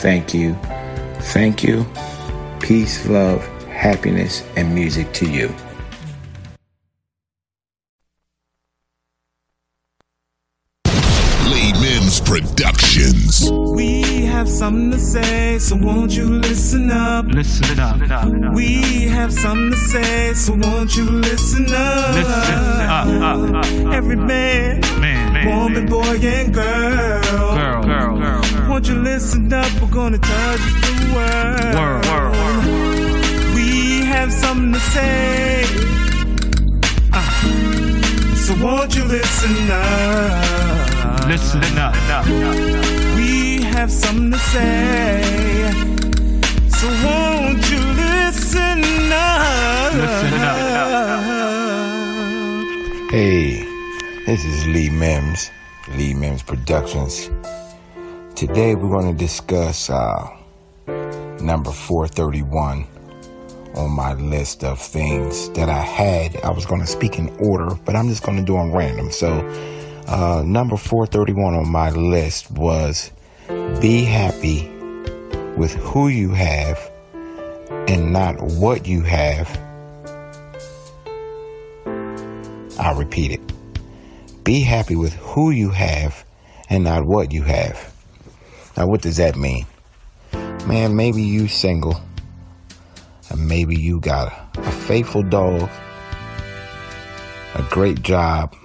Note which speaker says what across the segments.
Speaker 1: Thank you. Thank you. Peace, love, happiness, and music to you.
Speaker 2: Lee Productions.
Speaker 3: We have something to say, so won't you listen up?
Speaker 4: Listen up.
Speaker 3: We have something to say, so won't you listen up?
Speaker 4: Listen up, up, up.
Speaker 3: Every man,
Speaker 4: Man, man,
Speaker 3: woman, boy, and girl.
Speaker 4: Girl, girl, girl, girl.
Speaker 3: Won't you listen up? We're gonna tell you the word.
Speaker 4: Word, word, word.
Speaker 3: We have something to say. Uh, so won't you listen up?
Speaker 4: Listen up.
Speaker 3: We have something to say. So won't you listen up?
Speaker 4: Listen up.
Speaker 1: Hey, this is Lee Mims, Lee Mims Productions. Today we're going to discuss uh, number 431 on my list of things that I had. I was going to speak in order, but I'm just going to do them random. So, uh, number 431 on my list was be happy with who you have and not what you have. I'll repeat it. Be happy with who you have and not what you have. Now, what does that mean? Man, maybe you single, and maybe you got a faithful dog, a great job,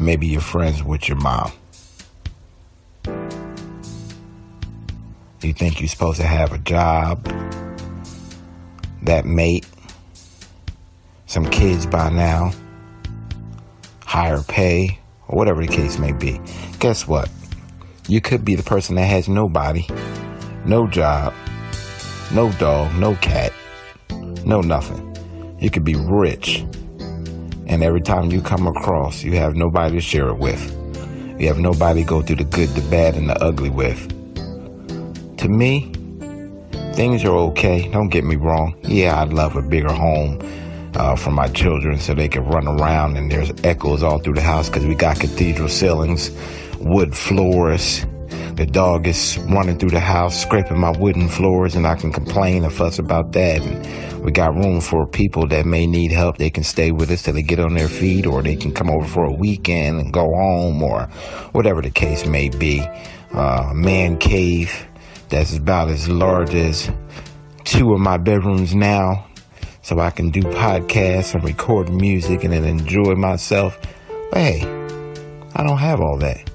Speaker 1: maybe you're friends with your mom. You think you're supposed to have a job, that mate, some kids by now, higher pay, or whatever the case may be. Guess what? You could be the person that has nobody, no job, no dog, no cat, no nothing. You could be rich, and every time you come across, you have nobody to share it with. You have nobody to go through the good, the bad, and the ugly with. To me, things are okay. Don't get me wrong. Yeah, I'd love a bigger home uh, for my children so they can run around and there's echoes all through the house because we got cathedral ceilings, wood floors. The dog is running through the house, scraping my wooden floors, and I can complain and fuss about that. And we got room for people that may need help. They can stay with us till they get on their feet, or they can come over for a weekend and go home, or whatever the case may be. Uh, man cave that's about as large as two of my bedrooms now so I can do podcasts and record music and then enjoy myself. But hey, I don't have all that.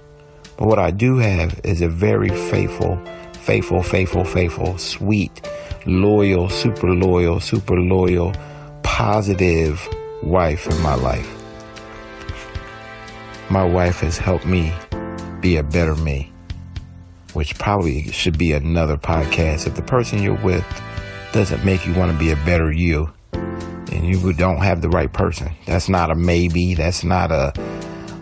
Speaker 1: But what I do have is a very faithful, faithful, faithful, faithful, sweet, loyal, super loyal, super loyal, positive wife in my life. My wife has helped me be a better me, which probably should be another podcast. If the person you're with doesn't make you want to be a better you, then you don't have the right person. That's not a maybe. That's not a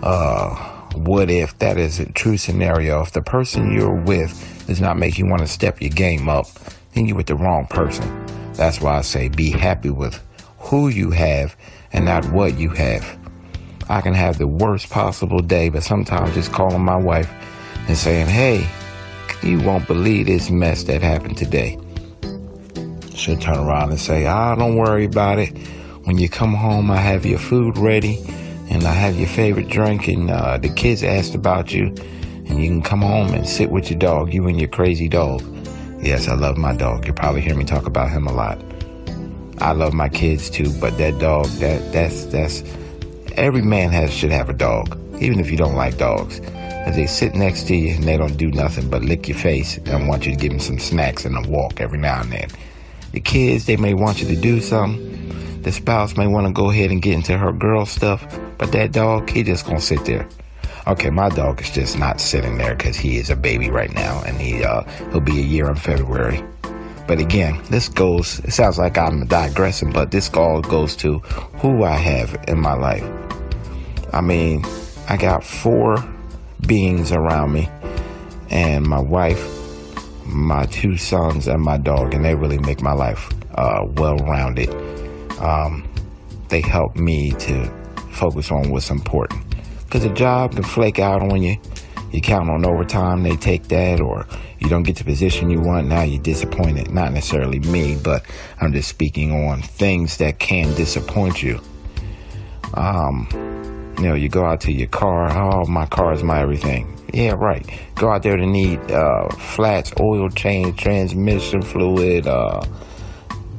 Speaker 1: uh, what if. That is a true scenario. If the person you're with does not make you want to step your game up, then you're with the wrong person. That's why I say be happy with who you have and not what you have. I can have the worst possible day, but sometimes just calling my wife and saying, hey, you won't believe this mess that happened today. She'll turn around and say, ah, don't worry about it. When you come home, I have your food ready and I have your favorite drink and uh, the kids asked about you and you can come home and sit with your dog, you and your crazy dog. Yes, I love my dog. You'll probably hear me talk about him a lot. I love my kids too, but that dog, that that's that's every man has should have a dog, even if you don't like dogs. As they sit next to you and they don't do nothing but lick your face and want you to give them some snacks and a walk every now and then. The kids, they may want you to do something. The spouse may want to go ahead and get into her girl stuff, but that dog, he just gonna sit there. Okay, my dog is just not sitting there because he is a baby right now, and he uh, he'll be a year in February. But again, this goes. It sounds like I'm digressing, but this all goes to who I have in my life. I mean, I got four beings around me, and my wife, my two sons, and my dog, and they really make my life uh, well-rounded. Um, they help me to focus on what's important. Because a job can flake out on you. You count on overtime, they take that, or you don't get the position you want, now you're disappointed. Not necessarily me, but I'm just speaking on things that can disappoint you. Um, you know, you go out to your car, oh, my car is my everything. Yeah, right. Go out there to need uh, flats, oil change, transmission fluid, uh,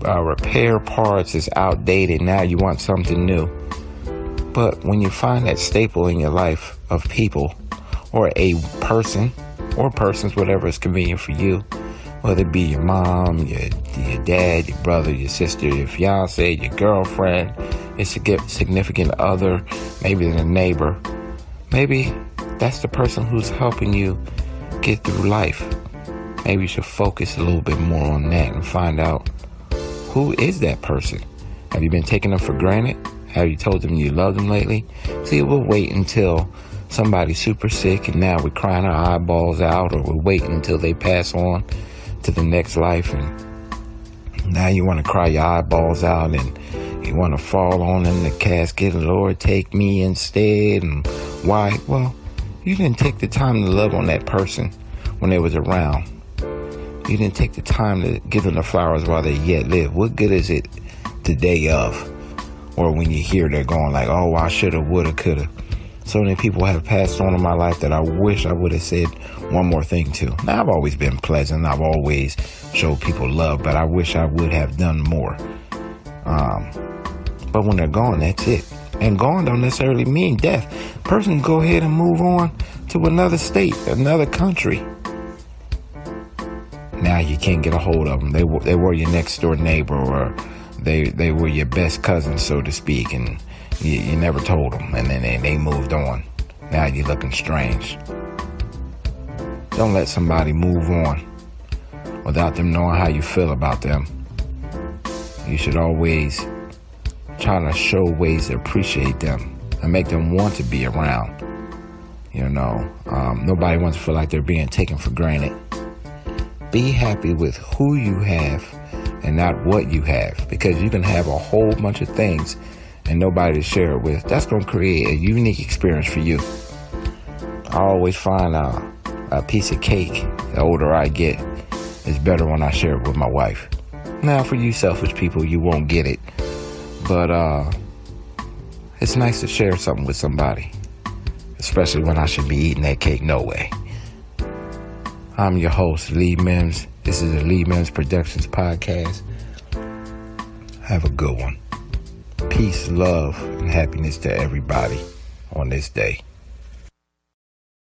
Speaker 1: uh, repair parts is outdated. Now you want something new. But when you find that staple in your life of people or a person or persons, whatever is convenient for you, whether it be your mom, your, your dad, your brother, your sister, your fiance, your girlfriend, your significant other, maybe a neighbor, maybe that's the person who's helping you get through life. Maybe you should focus a little bit more on that and find out who is that person. Have you been taking them for granted? Have you told them you love them lately? See, we'll wait until somebody's super sick and now we're crying our eyeballs out, or we're waiting until they pass on to the next life, and now you want to cry your eyeballs out and you want to fall on in the casket, Lord, take me instead. And why? Well, you didn't take the time to love on that person when they was around. You didn't take the time to give them the flowers while they yet live. What good is it the day of? or when you hear they're going like, oh, I shoulda, woulda, coulda. So many people have passed on in my life that I wish I would have said one more thing to. Now, I've always been pleasant. I've always showed people love, but I wish I would have done more. Um, but when they're gone, that's it. And gone don't necessarily mean death. Person go ahead and move on to another state, another country. Now you can't get a hold of them. They were, they were your next door neighbor or they they were your best cousin, so to speak, and you, you never told them, and then they, they moved on. Now you're looking strange. Don't let somebody move on without them knowing how you feel about them. You should always try to show ways to appreciate them and make them want to be around. You know, um, nobody wants to feel like they're being taken for granted. Be happy with who you have and not what you have because you can have a whole bunch of things and nobody to share it with. That's going to create a unique experience for you. I always find a, a piece of cake, the older I get, is better when I share it with my wife. Now, for you selfish people, you won't get it. But uh, it's nice to share something with somebody, especially when I should be eating that cake no way. I'm your host, Lee Mims. This is the Lee Mims Productions podcast. Have a good one. Peace, love, and happiness to everybody on this day.